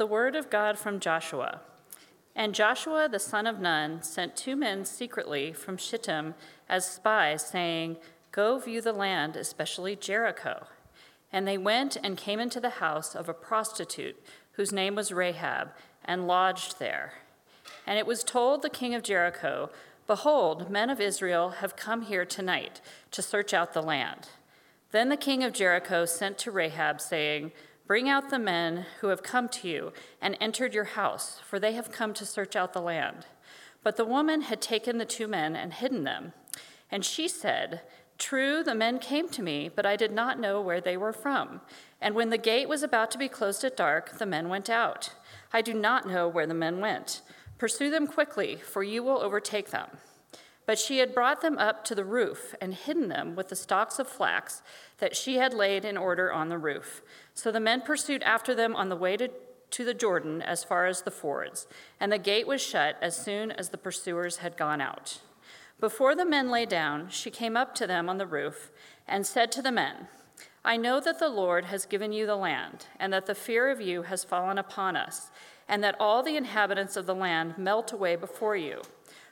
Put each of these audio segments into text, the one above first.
The word of God from Joshua. And Joshua the son of Nun sent two men secretly from Shittim as spies, saying, Go view the land, especially Jericho. And they went and came into the house of a prostitute whose name was Rahab, and lodged there. And it was told the king of Jericho, Behold, men of Israel have come here tonight to search out the land. Then the king of Jericho sent to Rahab, saying, Bring out the men who have come to you and entered your house, for they have come to search out the land. But the woman had taken the two men and hidden them. And she said, True, the men came to me, but I did not know where they were from. And when the gate was about to be closed at dark, the men went out. I do not know where the men went. Pursue them quickly, for you will overtake them. But she had brought them up to the roof and hidden them with the stalks of flax that she had laid in order on the roof. So the men pursued after them on the way to, to the Jordan as far as the fords, and the gate was shut as soon as the pursuers had gone out. Before the men lay down, she came up to them on the roof and said to the men, I know that the Lord has given you the land, and that the fear of you has fallen upon us, and that all the inhabitants of the land melt away before you.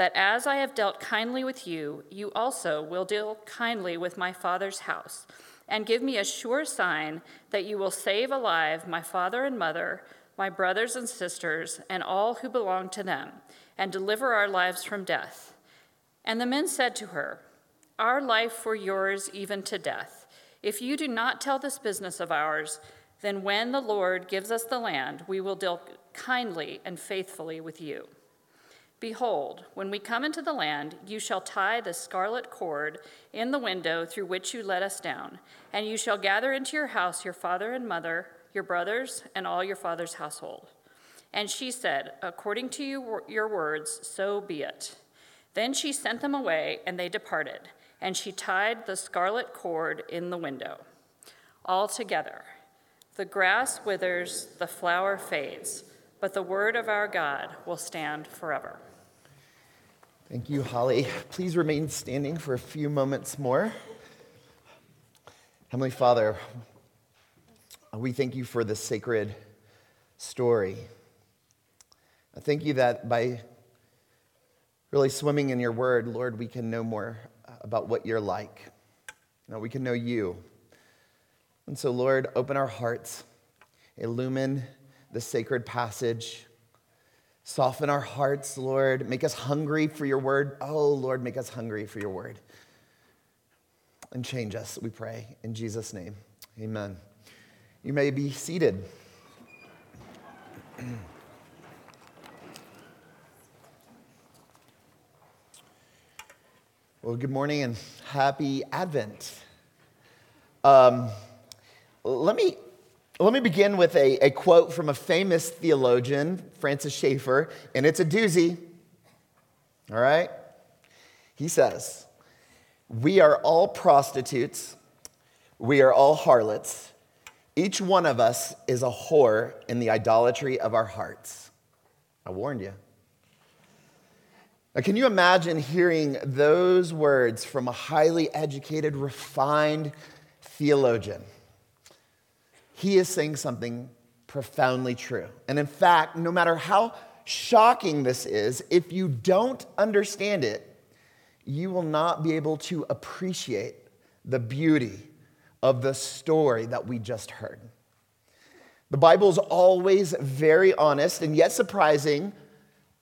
that as I have dealt kindly with you, you also will deal kindly with my father's house, and give me a sure sign that you will save alive my father and mother, my brothers and sisters, and all who belong to them, and deliver our lives from death. And the men said to her, Our life for yours, even to death. If you do not tell this business of ours, then when the Lord gives us the land, we will deal kindly and faithfully with you. Behold, when we come into the land, you shall tie the scarlet cord in the window through which you let us down, and you shall gather into your house your father and mother, your brothers, and all your father's household. And she said, According to you, your words, so be it. Then she sent them away, and they departed, and she tied the scarlet cord in the window. All together, the grass withers, the flower fades, but the word of our God will stand forever. Thank you, Holly. Please remain standing for a few moments more. Heavenly Father, we thank you for this sacred story. I thank you that by really swimming in your word, Lord, we can know more about what you're like. You know, we can know you. And so, Lord, open our hearts, illumine the sacred passage. Soften our hearts, Lord. Make us hungry for your word. Oh, Lord, make us hungry for your word. And change us, we pray. In Jesus' name, amen. You may be seated. Well, good morning and happy Advent. Um, let me let me begin with a, a quote from a famous theologian, Francis Schaeffer, and it's a doozy. All right? He says, We are all prostitutes, we are all harlots. Each one of us is a whore in the idolatry of our hearts. I warned you. Now, can you imagine hearing those words from a highly educated, refined theologian? He is saying something profoundly true. And in fact, no matter how shocking this is, if you don't understand it, you will not be able to appreciate the beauty of the story that we just heard. The Bible is always very honest and yet surprising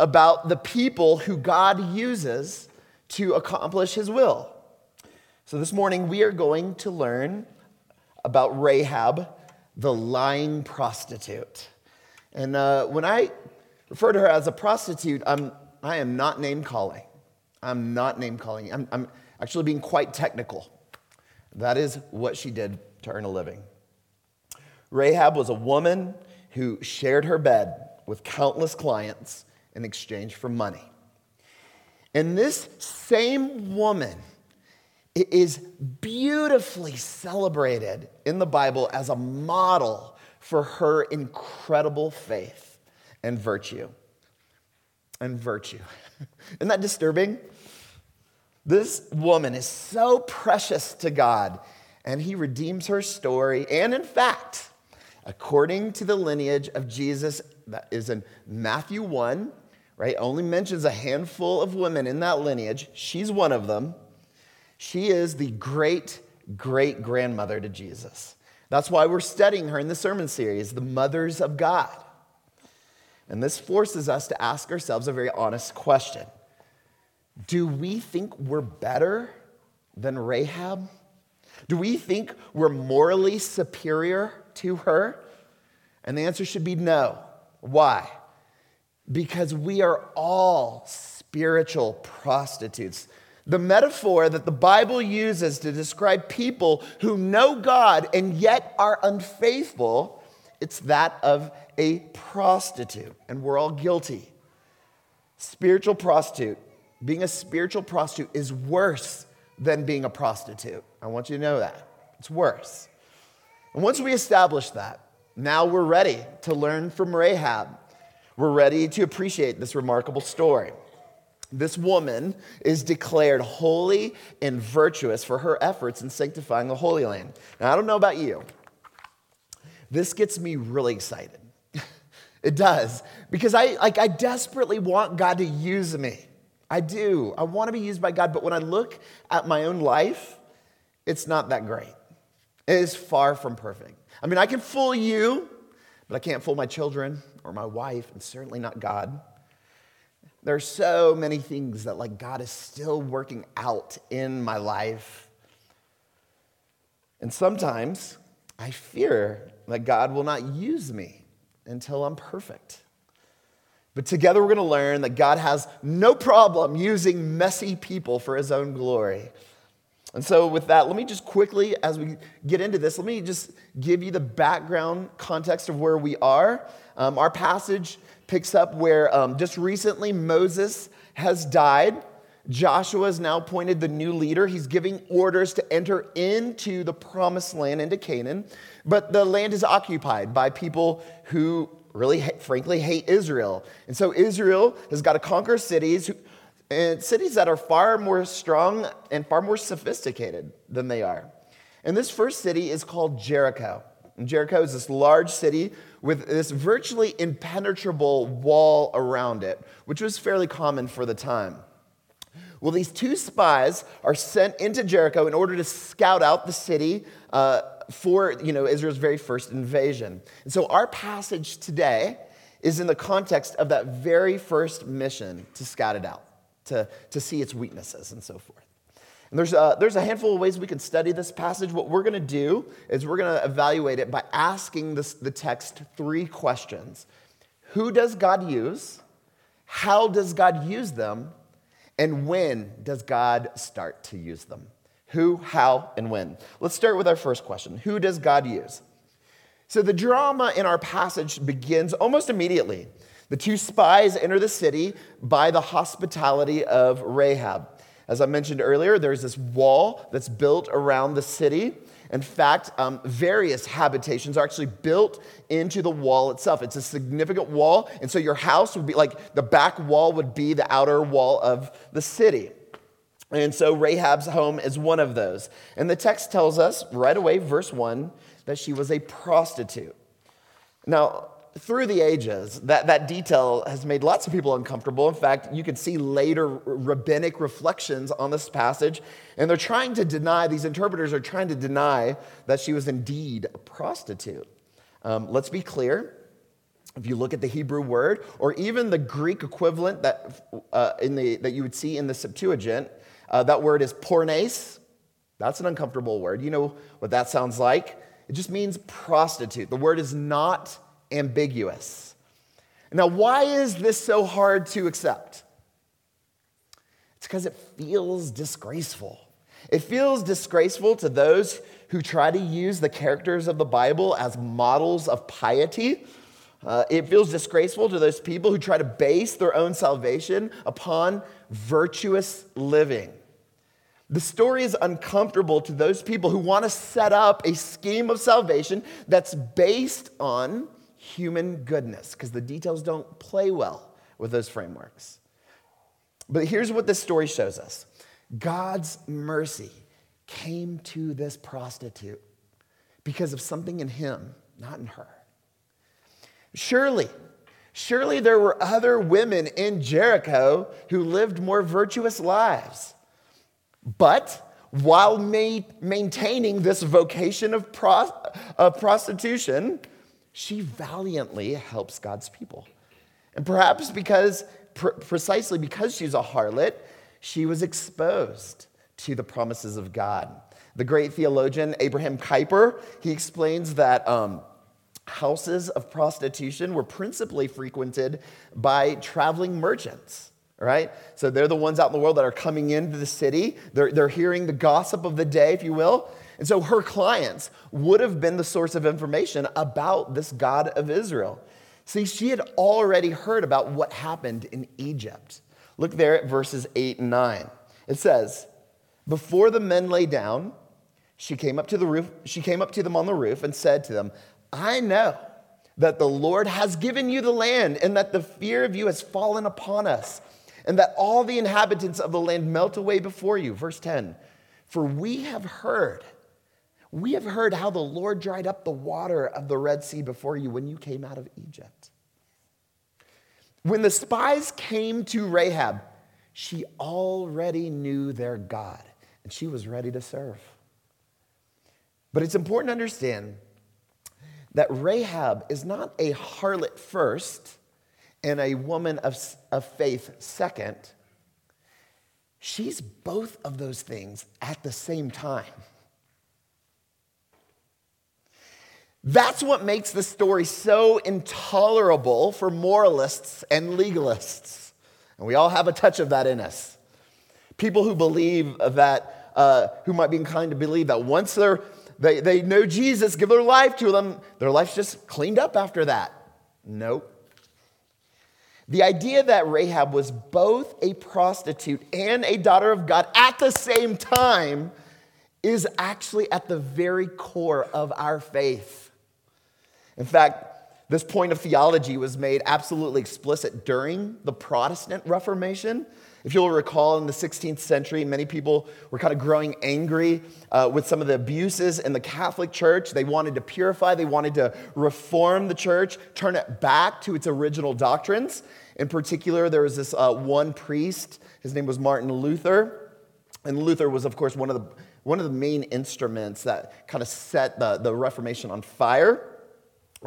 about the people who God uses to accomplish his will. So this morning we are going to learn about Rahab the lying prostitute. And uh, when I refer to her as a prostitute, I'm, I am not name calling. I'm not name calling. I'm, I'm actually being quite technical. That is what she did to earn a living. Rahab was a woman who shared her bed with countless clients in exchange for money. And this same woman is beautifully celebrated in the Bible as a model for her incredible faith and virtue. And virtue. Isn't that disturbing? This woman is so precious to God, and He redeems her story. And in fact, according to the lineage of Jesus, that is in Matthew 1, right? Only mentions a handful of women in that lineage. She's one of them. She is the great great grandmother to Jesus. That's why we're studying her in the sermon series, The Mothers of God. And this forces us to ask ourselves a very honest question Do we think we're better than Rahab? Do we think we're morally superior to her? And the answer should be no. Why? Because we are all spiritual prostitutes. The metaphor that the Bible uses to describe people who know God and yet are unfaithful, it's that of a prostitute, and we're all guilty. Spiritual prostitute, being a spiritual prostitute is worse than being a prostitute. I want you to know that. It's worse. And once we establish that, now we're ready to learn from Rahab. We're ready to appreciate this remarkable story. This woman is declared holy and virtuous for her efforts in sanctifying the Holy Land. Now, I don't know about you. This gets me really excited. it does. Because I, like, I desperately want God to use me. I do. I want to be used by God. But when I look at my own life, it's not that great. It is far from perfect. I mean, I can fool you, but I can't fool my children or my wife, and certainly not God. There are so many things that, like, God is still working out in my life. And sometimes I fear that God will not use me until I'm perfect. But together we're going to learn that God has no problem using messy people for his own glory. And so, with that, let me just quickly, as we get into this, let me just give you the background context of where we are. Um, our passage picks up where um, just recently Moses has died. Joshua is now appointed the new leader. He's giving orders to enter into the promised land, into Canaan. But the land is occupied by people who really, frankly, hate Israel. And so Israel has got to conquer cities and cities that are far more strong and far more sophisticated than they are. And this first city is called Jericho. And Jericho is this large city with this virtually impenetrable wall around it, which was fairly common for the time. Well, these two spies are sent into Jericho in order to scout out the city uh, for you know, Israel's very first invasion. And so our passage today is in the context of that very first mission to scout it out to, to see its weaknesses and so forth. And there's a, there's a handful of ways we can study this passage. What we're going to do is we're going to evaluate it by asking this, the text three questions Who does God use? How does God use them? And when does God start to use them? Who, how, and when? Let's start with our first question Who does God use? So the drama in our passage begins almost immediately. The two spies enter the city by the hospitality of Rahab. As I mentioned earlier, there's this wall that's built around the city. In fact, um, various habitations are actually built into the wall itself. It's a significant wall, and so your house would be like the back wall would be the outer wall of the city. And so Rahab's home is one of those. And the text tells us right away, verse 1, that she was a prostitute. Now, through the ages, that, that detail has made lots of people uncomfortable. In fact, you can see later rabbinic reflections on this passage, and they're trying to deny, these interpreters are trying to deny that she was indeed a prostitute. Um, let's be clear. If you look at the Hebrew word, or even the Greek equivalent that, uh, in the, that you would see in the Septuagint, uh, that word is pornes. That's an uncomfortable word. You know what that sounds like? It just means prostitute. The word is not ambiguous. Now, why is this so hard to accept? It's because it feels disgraceful. It feels disgraceful to those who try to use the characters of the Bible as models of piety. Uh, it feels disgraceful to those people who try to base their own salvation upon virtuous living. The story is uncomfortable to those people who want to set up a scheme of salvation that's based on human goodness, because the details don't play well with those frameworks. But here's what this story shows us God's mercy came to this prostitute because of something in him, not in her. Surely, surely there were other women in Jericho who lived more virtuous lives. But while ma- maintaining this vocation of, pro- of prostitution, she valiantly helps God's people. And perhaps because, pr- precisely because she's a harlot, she was exposed to the promises of God. The great theologian Abraham Kuyper, he explains that um, houses of prostitution were principally frequented by traveling merchants right? So they're the ones out in the world that are coming into the city. They're, they're hearing the gossip of the day, if you will. And so her clients would have been the source of information about this God of Israel. See, she had already heard about what happened in Egypt. Look there at verses 8 and 9. It says, Before the men lay down, she came up to the roof, she came up to them on the roof and said to them, I know that the Lord has given you the land and that the fear of you has fallen upon us and that all the inhabitants of the land melt away before you. Verse 10 For we have heard, we have heard how the Lord dried up the water of the Red Sea before you when you came out of Egypt. When the spies came to Rahab, she already knew their God and she was ready to serve. But it's important to understand that Rahab is not a harlot first and a woman of, of faith second. She's both of those things at the same time. That's what makes the story so intolerable for moralists and legalists. And we all have a touch of that in us. People who believe that, uh, who might be inclined to believe that once they're they, they know Jesus, give their life to them, their life's just cleaned up after that. Nope. The idea that Rahab was both a prostitute and a daughter of God at the same time is actually at the very core of our faith. In fact, this point of theology was made absolutely explicit during the Protestant Reformation. If you'll recall, in the 16th century, many people were kind of growing angry uh, with some of the abuses in the Catholic Church. They wanted to purify, they wanted to reform the church, turn it back to its original doctrines. In particular, there was this uh, one priest, his name was Martin Luther. And Luther was, of course, one of the, one of the main instruments that kind of set the, the Reformation on fire.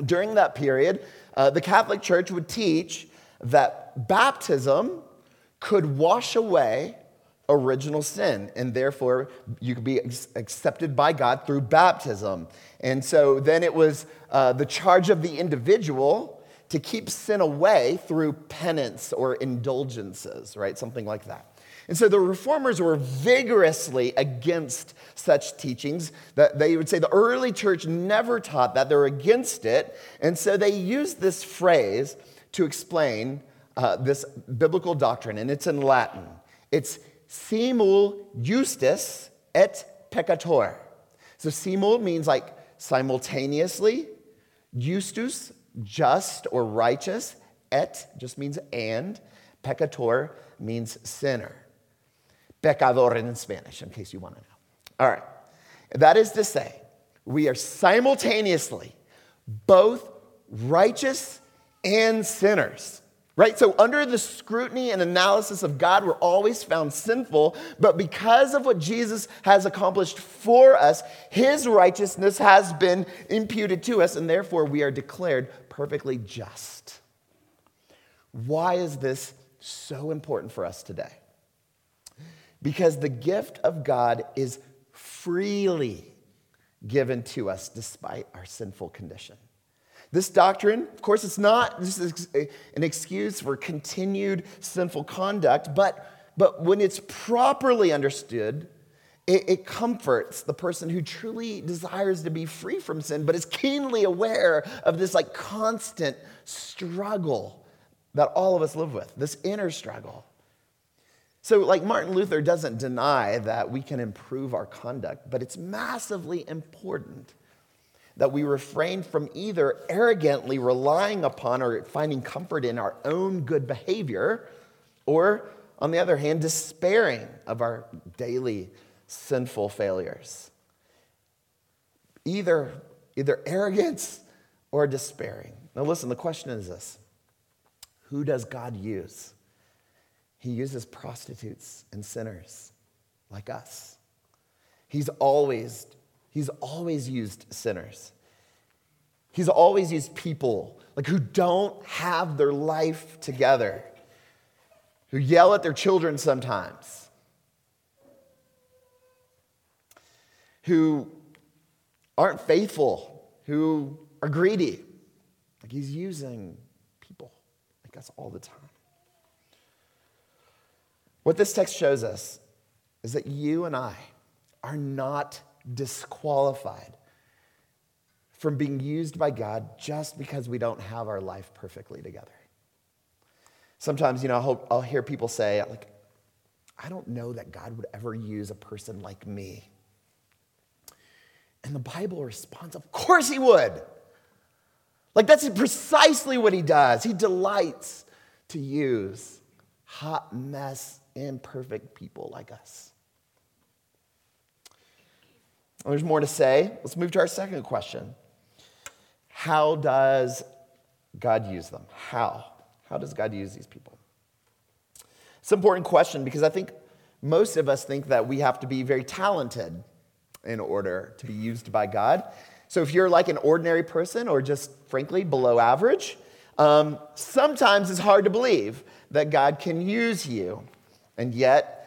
During that period, uh, the Catholic Church would teach that baptism could wash away original sin, and therefore you could be accepted by God through baptism. And so then it was uh, the charge of the individual to keep sin away through penance or indulgences, right? Something like that. And so the reformers were vigorously against such teachings. That they would say the early church never taught that, they're against it. And so they used this phrase to explain uh, this biblical doctrine, and it's in Latin. It's simul justus et peccator. So simul means like simultaneously, justus, just or righteous, et just means and, peccator means sinner. Pecador in Spanish, in case you want to know. All right. That is to say, we are simultaneously both righteous and sinners. Right? So, under the scrutiny and analysis of God, we're always found sinful, but because of what Jesus has accomplished for us, his righteousness has been imputed to us, and therefore we are declared perfectly just. Why is this so important for us today? Because the gift of God is freely given to us despite our sinful condition. This doctrine, of course, it's not just an excuse for continued sinful conduct, but, but when it's properly understood, it, it, comforts the person who truly desires to be free from sin, but is keenly aware of this like constant struggle that all of us live with, this inner struggle. So, like Martin Luther doesn't deny that we can improve our conduct, but it's massively important that we refrain from either arrogantly relying upon or finding comfort in our own good behavior, or, on the other hand, despairing of our daily sinful failures. Either, either arrogance or despairing. Now, listen, the question is this Who does God use? He uses prostitutes and sinners like us. He's always, he's always used sinners. He's always used people like who don't have their life together, who yell at their children sometimes, who aren't faithful, who are greedy. Like he's using people like us all the time. What this text shows us is that you and I are not disqualified from being used by God just because we don't have our life perfectly together. Sometimes, you know, I'll, I'll hear people say, like, I don't know that God would ever use a person like me. And the Bible responds, Of course he would. Like, that's precisely what he does. He delights to use hot mess imperfect people like us. There's more to say. Let's move to our second question How does God use them? How? How does God use these people? It's an important question because I think most of us think that we have to be very talented in order to be used by God. So if you're like an ordinary person or just frankly below average, um, sometimes it's hard to believe that God can use you. And yet,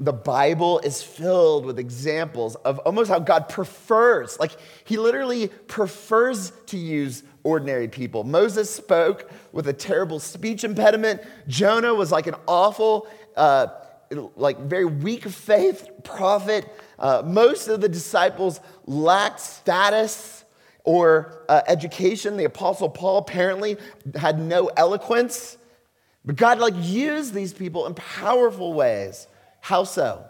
the Bible is filled with examples of almost how God prefers, like, He literally prefers to use ordinary people. Moses spoke with a terrible speech impediment. Jonah was like an awful, uh, like, very weak faith prophet. Uh, most of the disciples lacked status or uh, education. The Apostle Paul apparently had no eloquence. But God like used these people in powerful ways. How so?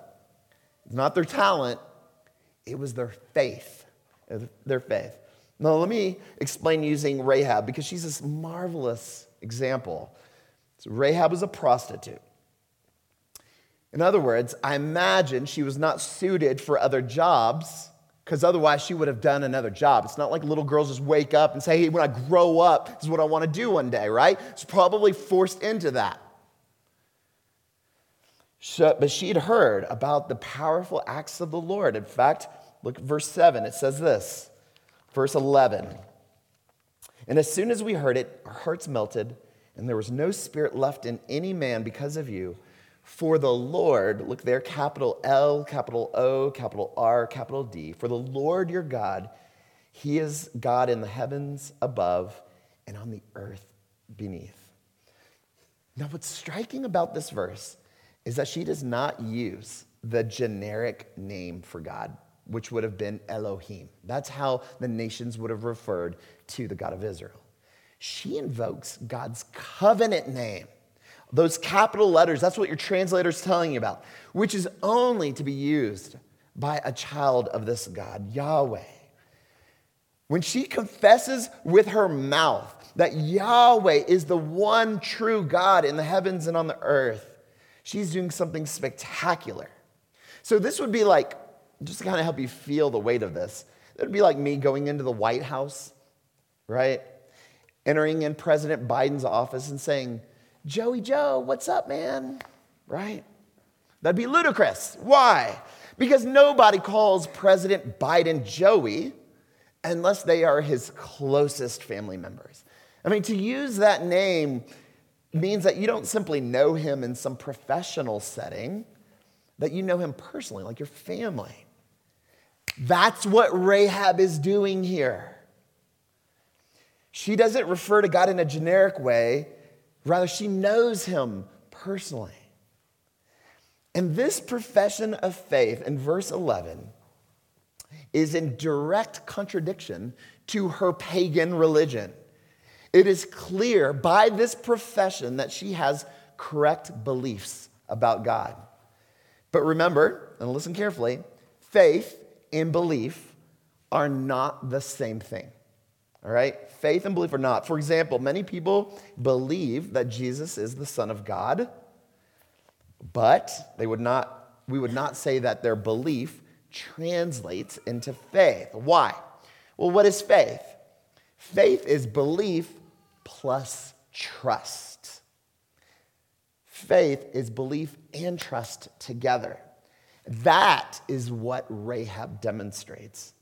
It's not their talent, it was their faith. Their faith. Now, let me explain using Rahab because she's this marvelous example. So Rahab was a prostitute. In other words, I imagine she was not suited for other jobs because otherwise she would have done another job. It's not like little girls just wake up and say, hey, when I grow up, this is what I want to do one day, right? It's probably forced into that. But she'd heard about the powerful acts of the Lord. In fact, look at verse 7. It says this, verse 11. And as soon as we heard it, our hearts melted, and there was no spirit left in any man because of you. For the Lord, look there, capital L, capital O, capital R, capital D. For the Lord your God, He is God in the heavens above and on the earth beneath. Now, what's striking about this verse is that she does not use the generic name for God, which would have been Elohim. That's how the nations would have referred to the God of Israel. She invokes God's covenant name those capital letters, that's what your translator's telling you about, which is only to be used by a child of this God, Yahweh. When she confesses with her mouth that Yahweh is the one true God in the heavens and on the earth, she's doing something spectacular. So, this would be like, just to kind of help you feel the weight of this, it would be like me going into the White House, right? Entering in President Biden's office and saying, Joey Joe, what's up, man? Right? That'd be ludicrous. Why? Because nobody calls President Biden Joey unless they are his closest family members. I mean, to use that name means that you don't simply know him in some professional setting, that you know him personally, like your family. That's what Rahab is doing here. She doesn't refer to God in a generic way. Rather, she knows him personally. And this profession of faith in verse 11 is in direct contradiction to her pagan religion. It is clear by this profession that she has correct beliefs about God. But remember, and listen carefully, faith and belief are not the same thing. All right? Faith and belief are not. For example, many people believe that Jesus is the Son of God, but they would not, we would not say that their belief translates into faith. Why? Well, what is faith? Faith is belief plus trust. Faith is belief and trust together. That is what Rahab demonstrates.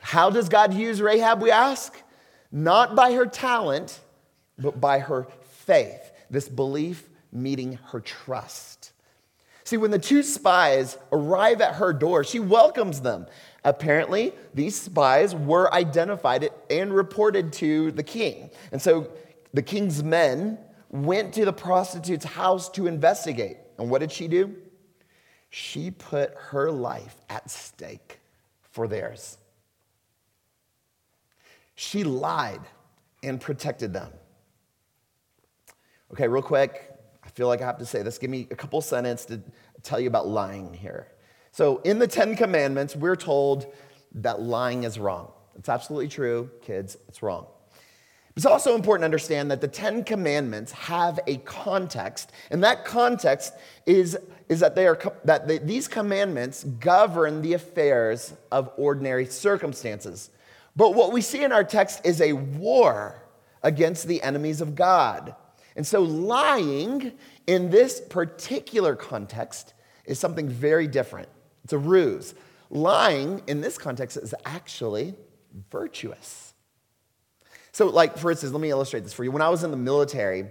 How does God use Rahab, we ask? Not by her talent, but by her faith, this belief meeting her trust. See, when the two spies arrive at her door, she welcomes them. Apparently, these spies were identified and reported to the king. And so the king's men went to the prostitute's house to investigate. And what did she do? She put her life at stake for theirs. She lied and protected them. Okay, real quick, I feel like I have to say this. Give me a couple sentences to tell you about lying here. So, in the Ten Commandments, we're told that lying is wrong. It's absolutely true, kids, it's wrong. It's also important to understand that the Ten Commandments have a context, and that context is, is that, they are, that they, these commandments govern the affairs of ordinary circumstances. But what we see in our text is a war against the enemies of God. And so, lying in this particular context is something very different. It's a ruse. Lying in this context is actually virtuous. So, like, for instance, let me illustrate this for you. When I was in the military,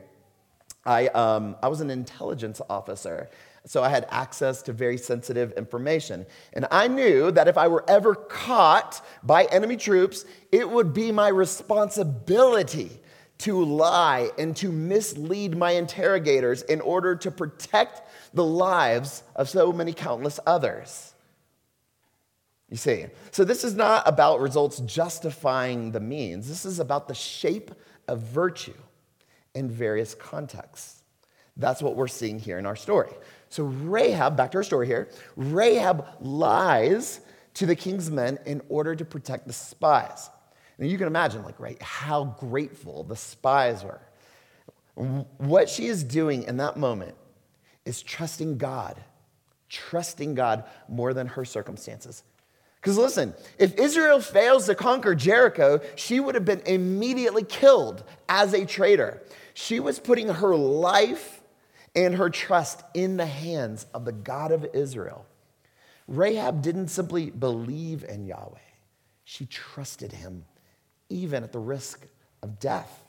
I, um, I was an intelligence officer. So I had access to very sensitive information. And I knew that if I were ever caught by enemy troops, it would be my responsibility to lie and to mislead my interrogators in order to protect the lives of so many countless others. You see, so this is not about results justifying the means. This is about the shape of virtue in various contexts. That's what we're seeing here in our story. So, Rahab, back to our story here, Rahab lies to the king's men in order to protect the spies. And you can imagine, like, right, how grateful the spies were. What she is doing in that moment is trusting God, trusting God more than her circumstances. Because listen, if Israel fails to conquer Jericho, she would have been immediately killed as a traitor. She was putting her life and her trust in the hands of the God of Israel. Rahab didn't simply believe in Yahweh, she trusted him even at the risk of death.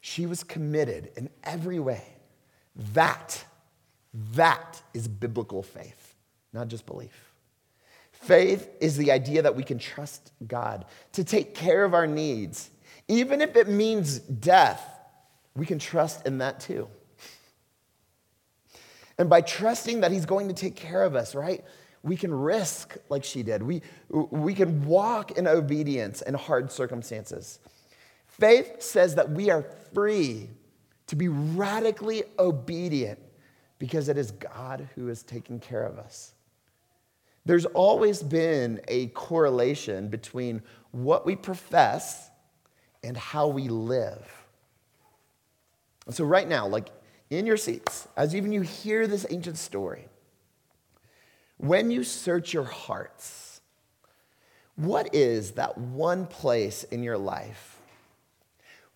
She was committed in every way. That, that is biblical faith, not just belief. Faith is the idea that we can trust God to take care of our needs. Even if it means death, we can trust in that too. And by trusting that He's going to take care of us, right? we can risk like she did. We, we can walk in obedience in hard circumstances. Faith says that we are free to be radically obedient because it is God who is taking care of us. There's always been a correlation between what we profess and how we live. And so, right now, like in your seats, as even you hear this ancient story, when you search your hearts, what is that one place in your life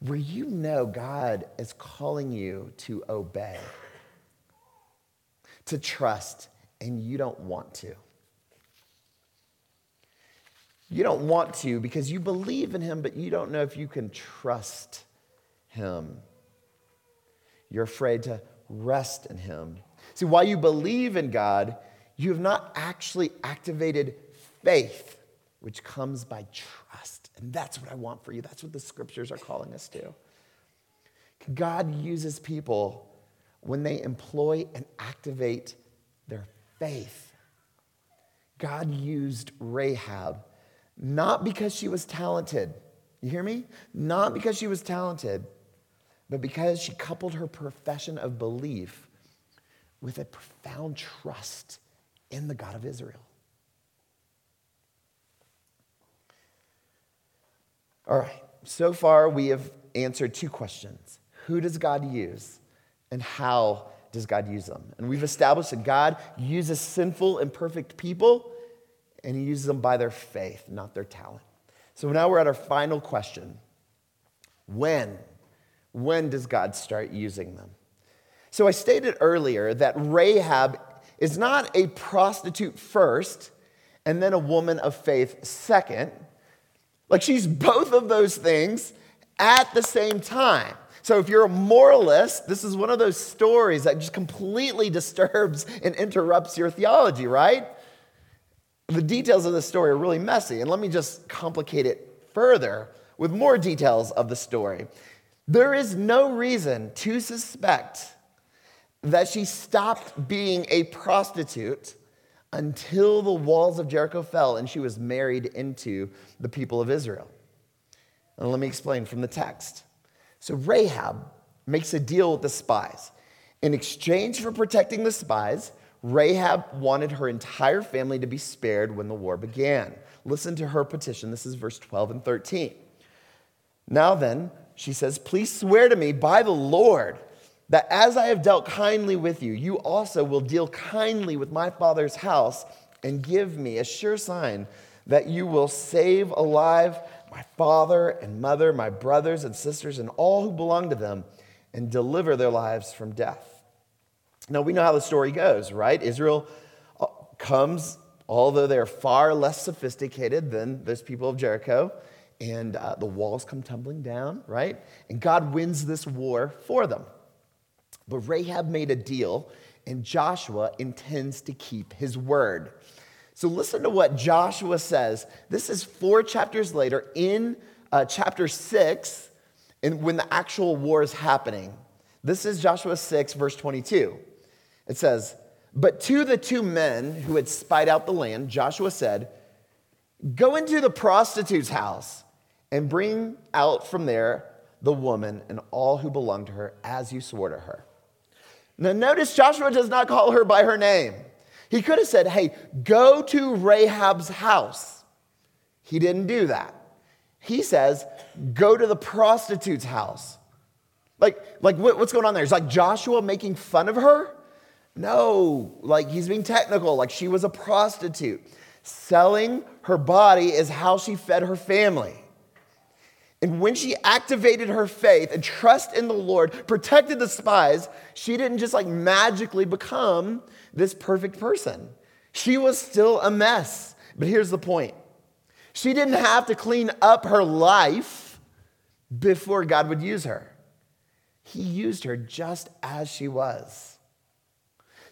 where you know God is calling you to obey, to trust, and you don't want to? You don't want to because you believe in Him, but you don't know if you can trust Him. You're afraid to rest in Him. See, while you believe in God, you have not actually activated faith, which comes by trust. And that's what I want for you. That's what the scriptures are calling us to. God uses people when they employ and activate their faith. God used Rahab not because she was talented. You hear me? Not because she was talented, but because she coupled her profession of belief with a profound trust in the God of Israel. All right, so far we have answered two questions Who does God use, and how does God use them? And we've established that God uses sinful, imperfect people, and He uses them by their faith, not their talent. So now we're at our final question When? When does God start using them? So I stated earlier that Rahab is not a prostitute first and then a woman of faith second. Like she's both of those things at the same time. So if you're a moralist, this is one of those stories that just completely disturbs and interrupts your theology, right? The details of the story are really messy, and let me just complicate it further with more details of the story. There is no reason to suspect that she stopped being a prostitute until the walls of Jericho fell and she was married into the people of Israel. And let me explain from the text. So Rahab makes a deal with the spies. In exchange for protecting the spies, Rahab wanted her entire family to be spared when the war began. Listen to her petition. This is verse 12 and 13. Now then, she says, Please swear to me by the Lord that as I have dealt kindly with you, you also will deal kindly with my father's house and give me a sure sign that you will save alive my father and mother, my brothers and sisters, and all who belong to them, and deliver their lives from death. Now, we know how the story goes, right? Israel uh, comes, although they're far less sophisticated than those people of Jericho, and uh, the walls come tumbling down, right? And God wins this war for them. But Rahab made a deal, and Joshua intends to keep his word. So listen to what Joshua says. This is four chapters later in uh, chapter six, and when the actual war is happening. This is Joshua 6, verse 22. It says, But to the two men who had spied out the land, Joshua said, Go into the prostitute's house and bring out from there the woman and all who belong to her as you swore to her. Now, notice Joshua does not call her by her name. He could have said, Hey, go to Rahab's house. He didn't do that. He says, Go to the prostitute's house. Like, like what's going on there? Is like Joshua making fun of her? No, like he's being technical, like she was a prostitute. Selling her body is how she fed her family. And when she activated her faith and trust in the Lord, protected the spies, she didn't just like magically become this perfect person. She was still a mess. But here's the point she didn't have to clean up her life before God would use her. He used her just as she was.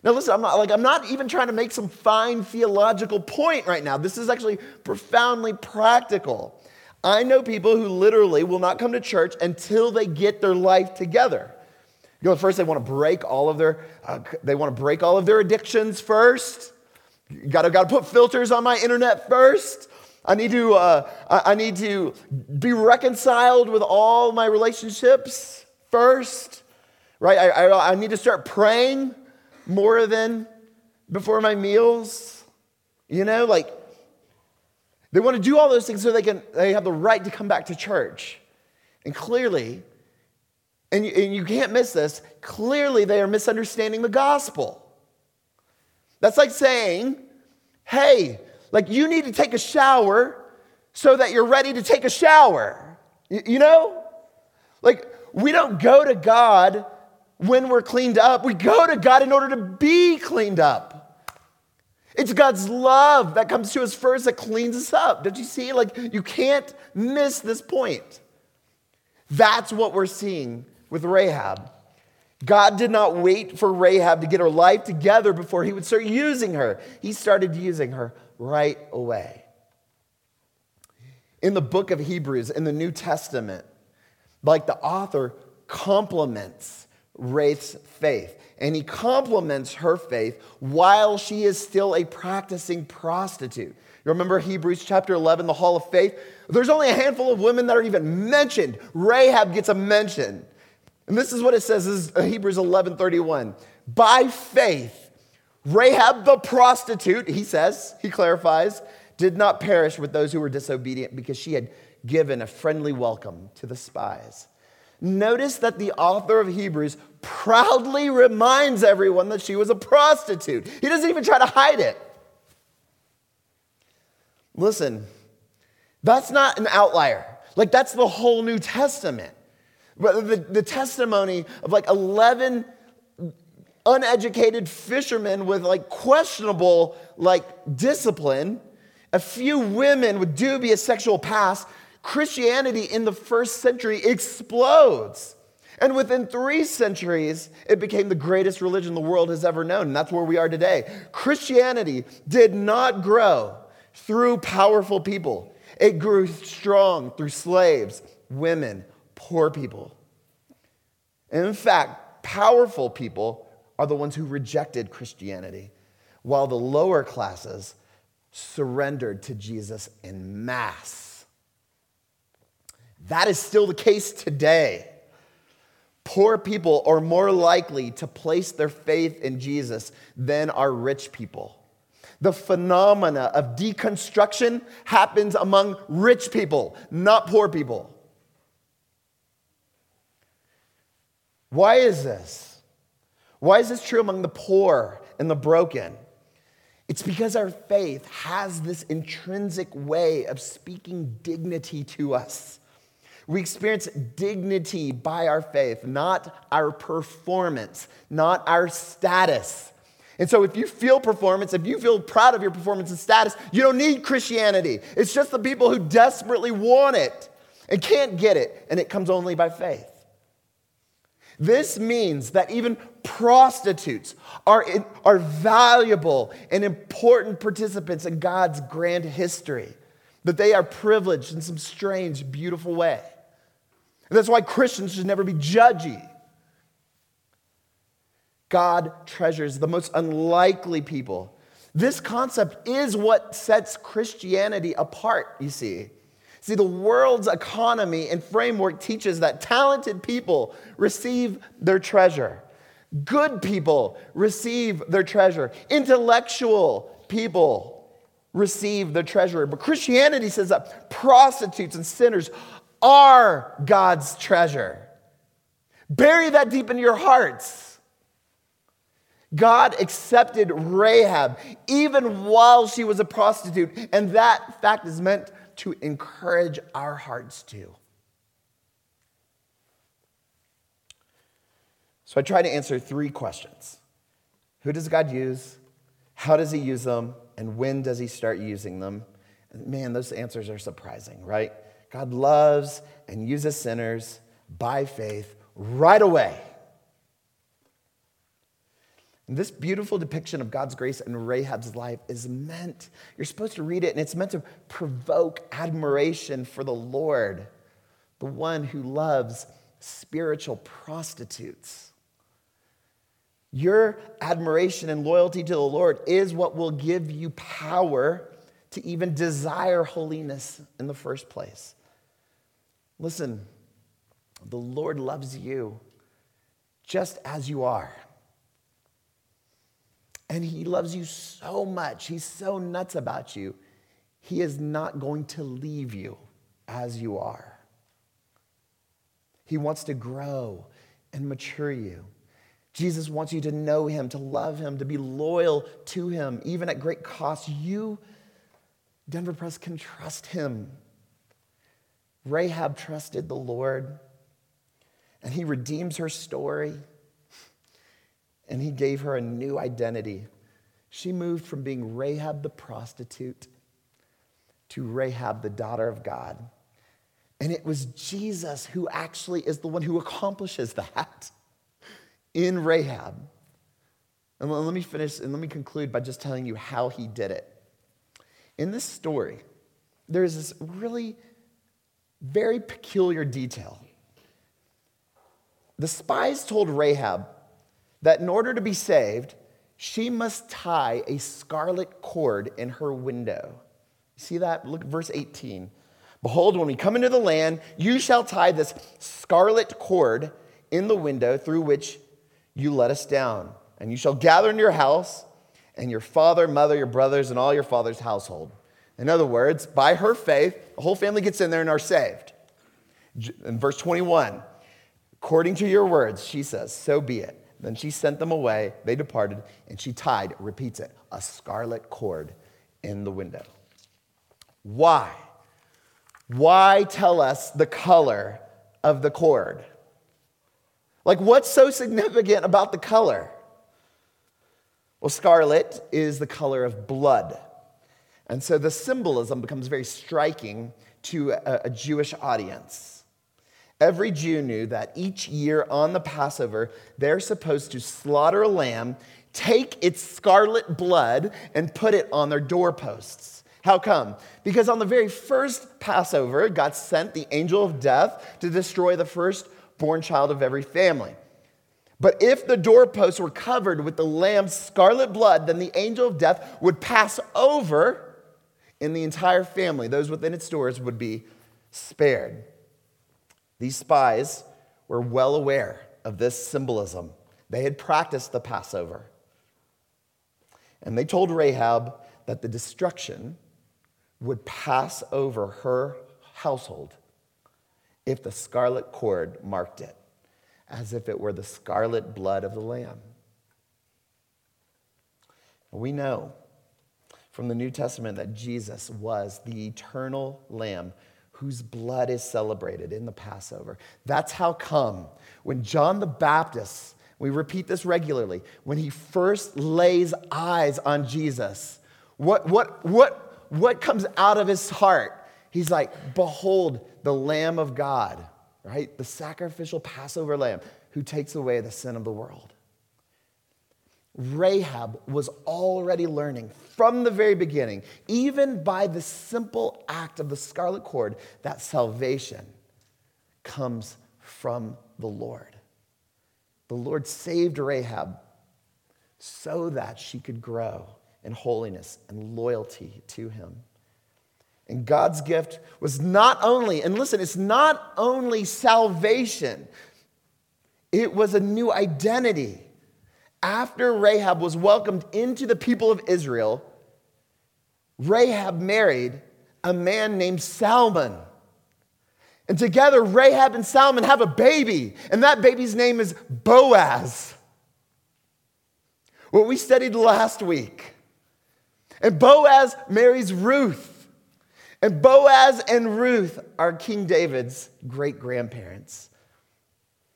Now listen, I'm not like I'm not even trying to make some fine theological point right now. This is actually profoundly practical. I know people who literally will not come to church until they get their life together. You know, first they want to break all of their, uh, they want to break all of their addictions first. Got to, got to put filters on my internet first. I need to, uh, I need to be reconciled with all my relationships first, right? I, I, I need to start praying more than before my meals. You know, like they want to do all those things so they can they have the right to come back to church. And clearly, and you, and you can't miss this, clearly they are misunderstanding the gospel. That's like saying, hey, like you need to take a shower so that you're ready to take a shower. You, you know? Like we don't go to God when we're cleaned up. We go to God in order to be cleaned up. It's God's love that comes to us first that cleans us up. Did you see? Like, you can't miss this point. That's what we're seeing with Rahab. God did not wait for Rahab to get her life together before he would start using her. He started using her right away. In the book of Hebrews, in the New Testament, like the author compliments Rahab's faith. And he compliments her faith while she is still a practicing prostitute. You remember Hebrews chapter 11, the hall of faith? There's only a handful of women that are even mentioned. Rahab gets a mention. And this is what it says this is Hebrews 11 31. By faith, Rahab the prostitute, he says, he clarifies, did not perish with those who were disobedient because she had given a friendly welcome to the spies. Notice that the author of Hebrews proudly reminds everyone that she was a prostitute. He doesn't even try to hide it. Listen, that's not an outlier. Like, that's the whole New Testament. But the, the testimony of like 11 uneducated fishermen with like questionable like discipline, a few women with dubious sexual past, Christianity in the first century explodes. And within three centuries, it became the greatest religion the world has ever known. And that's where we are today. Christianity did not grow through powerful people, it grew strong through slaves, women, poor people. And in fact, powerful people are the ones who rejected Christianity, while the lower classes surrendered to Jesus in mass. That is still the case today. Poor people are more likely to place their faith in Jesus than are rich people. The phenomena of deconstruction happens among rich people, not poor people. Why is this? Why is this true among the poor and the broken? It's because our faith has this intrinsic way of speaking dignity to us. We experience dignity by our faith, not our performance, not our status. And so, if you feel performance, if you feel proud of your performance and status, you don't need Christianity. It's just the people who desperately want it and can't get it, and it comes only by faith. This means that even prostitutes are, in, are valuable and important participants in God's grand history, that they are privileged in some strange, beautiful way. That's why Christians should never be judgy. God treasures the most unlikely people. This concept is what sets Christianity apart, you see. See, the world's economy and framework teaches that talented people receive their treasure. Good people receive their treasure. Intellectual people receive their treasure. But Christianity says that prostitutes and sinners are God's treasure. Bury that deep in your hearts. God accepted Rahab even while she was a prostitute, and that fact is meant to encourage our hearts to. So I try to answer three questions Who does God use? How does He use them? And when does He start using them? Man, those answers are surprising, right? God loves and uses sinners by faith right away. And this beautiful depiction of God's grace in Rahab's life is meant, you're supposed to read it, and it's meant to provoke admiration for the Lord, the one who loves spiritual prostitutes. Your admiration and loyalty to the Lord is what will give you power to even desire holiness in the first place. Listen, the Lord loves you just as you are. And he loves you so much. He's so nuts about you. He is not going to leave you as you are. He wants to grow and mature you. Jesus wants you to know him, to love him, to be loyal to him, even at great cost. You, Denver Press, can trust him. Rahab trusted the Lord, and he redeems her story and he gave her a new identity. She moved from being Rahab the prostitute to Rahab the daughter of God. And it was Jesus who actually is the one who accomplishes that in Rahab. And let me finish and let me conclude by just telling you how he did it. In this story, there's this really very peculiar detail the spies told Rahab that in order to be saved, she must tie a scarlet cord in her window. See that? Look at verse 18. Behold, when we come into the land, you shall tie this scarlet cord in the window through which you let us down. And you shall gather in your house, and your father, mother, your brothers, and all your father's household. In other words, by her faith, the whole family gets in there and are saved. In verse 21, according to your words, she says, So be it. Then she sent them away. They departed, and she tied, repeats it, a scarlet cord in the window. Why? Why tell us the color of the cord? Like, what's so significant about the color? Well, scarlet is the color of blood. And so the symbolism becomes very striking to a, a Jewish audience. Every Jew knew that each year on the Passover, they're supposed to slaughter a lamb, take its scarlet blood, and put it on their doorposts. How come? Because on the very first Passover, God sent the angel of death to destroy the firstborn child of every family. But if the doorposts were covered with the lamb's scarlet blood, then the angel of death would pass over, and the entire family, those within its doors, would be spared. These spies were well aware of this symbolism. They had practiced the Passover. And they told Rahab that the destruction would pass over her household if the scarlet cord marked it as if it were the scarlet blood of the Lamb. We know from the New Testament that Jesus was the eternal Lamb whose blood is celebrated in the Passover. That's how come when John the Baptist, we repeat this regularly, when he first lays eyes on Jesus, what, what, what, what comes out of his heart? He's like, Behold, the Lamb of God right? The sacrificial Passover lamb who takes away the sin of the world. Rahab was already learning from the very beginning, even by the simple act of the scarlet cord, that salvation comes from the Lord. The Lord saved Rahab so that she could grow in holiness and loyalty to him. And God's gift was not only, and listen, it's not only salvation, it was a new identity. After Rahab was welcomed into the people of Israel, Rahab married a man named Salmon. And together, Rahab and Salmon have a baby, and that baby's name is Boaz. What we studied last week. And Boaz marries Ruth. And Boaz and Ruth are King David's great grandparents,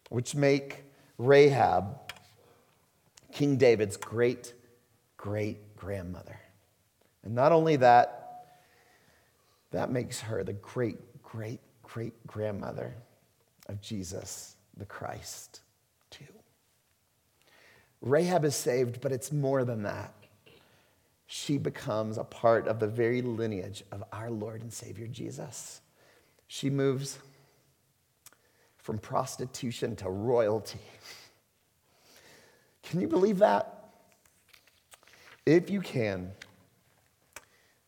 which make Rahab King David's great great grandmother. And not only that, that makes her the great great great grandmother of Jesus the Christ, too. Rahab is saved, but it's more than that she becomes a part of the very lineage of our Lord and Savior Jesus. She moves from prostitution to royalty. Can you believe that? If you can,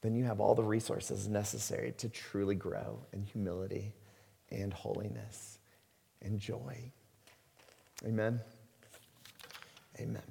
then you have all the resources necessary to truly grow in humility and holiness and joy. Amen. Amen.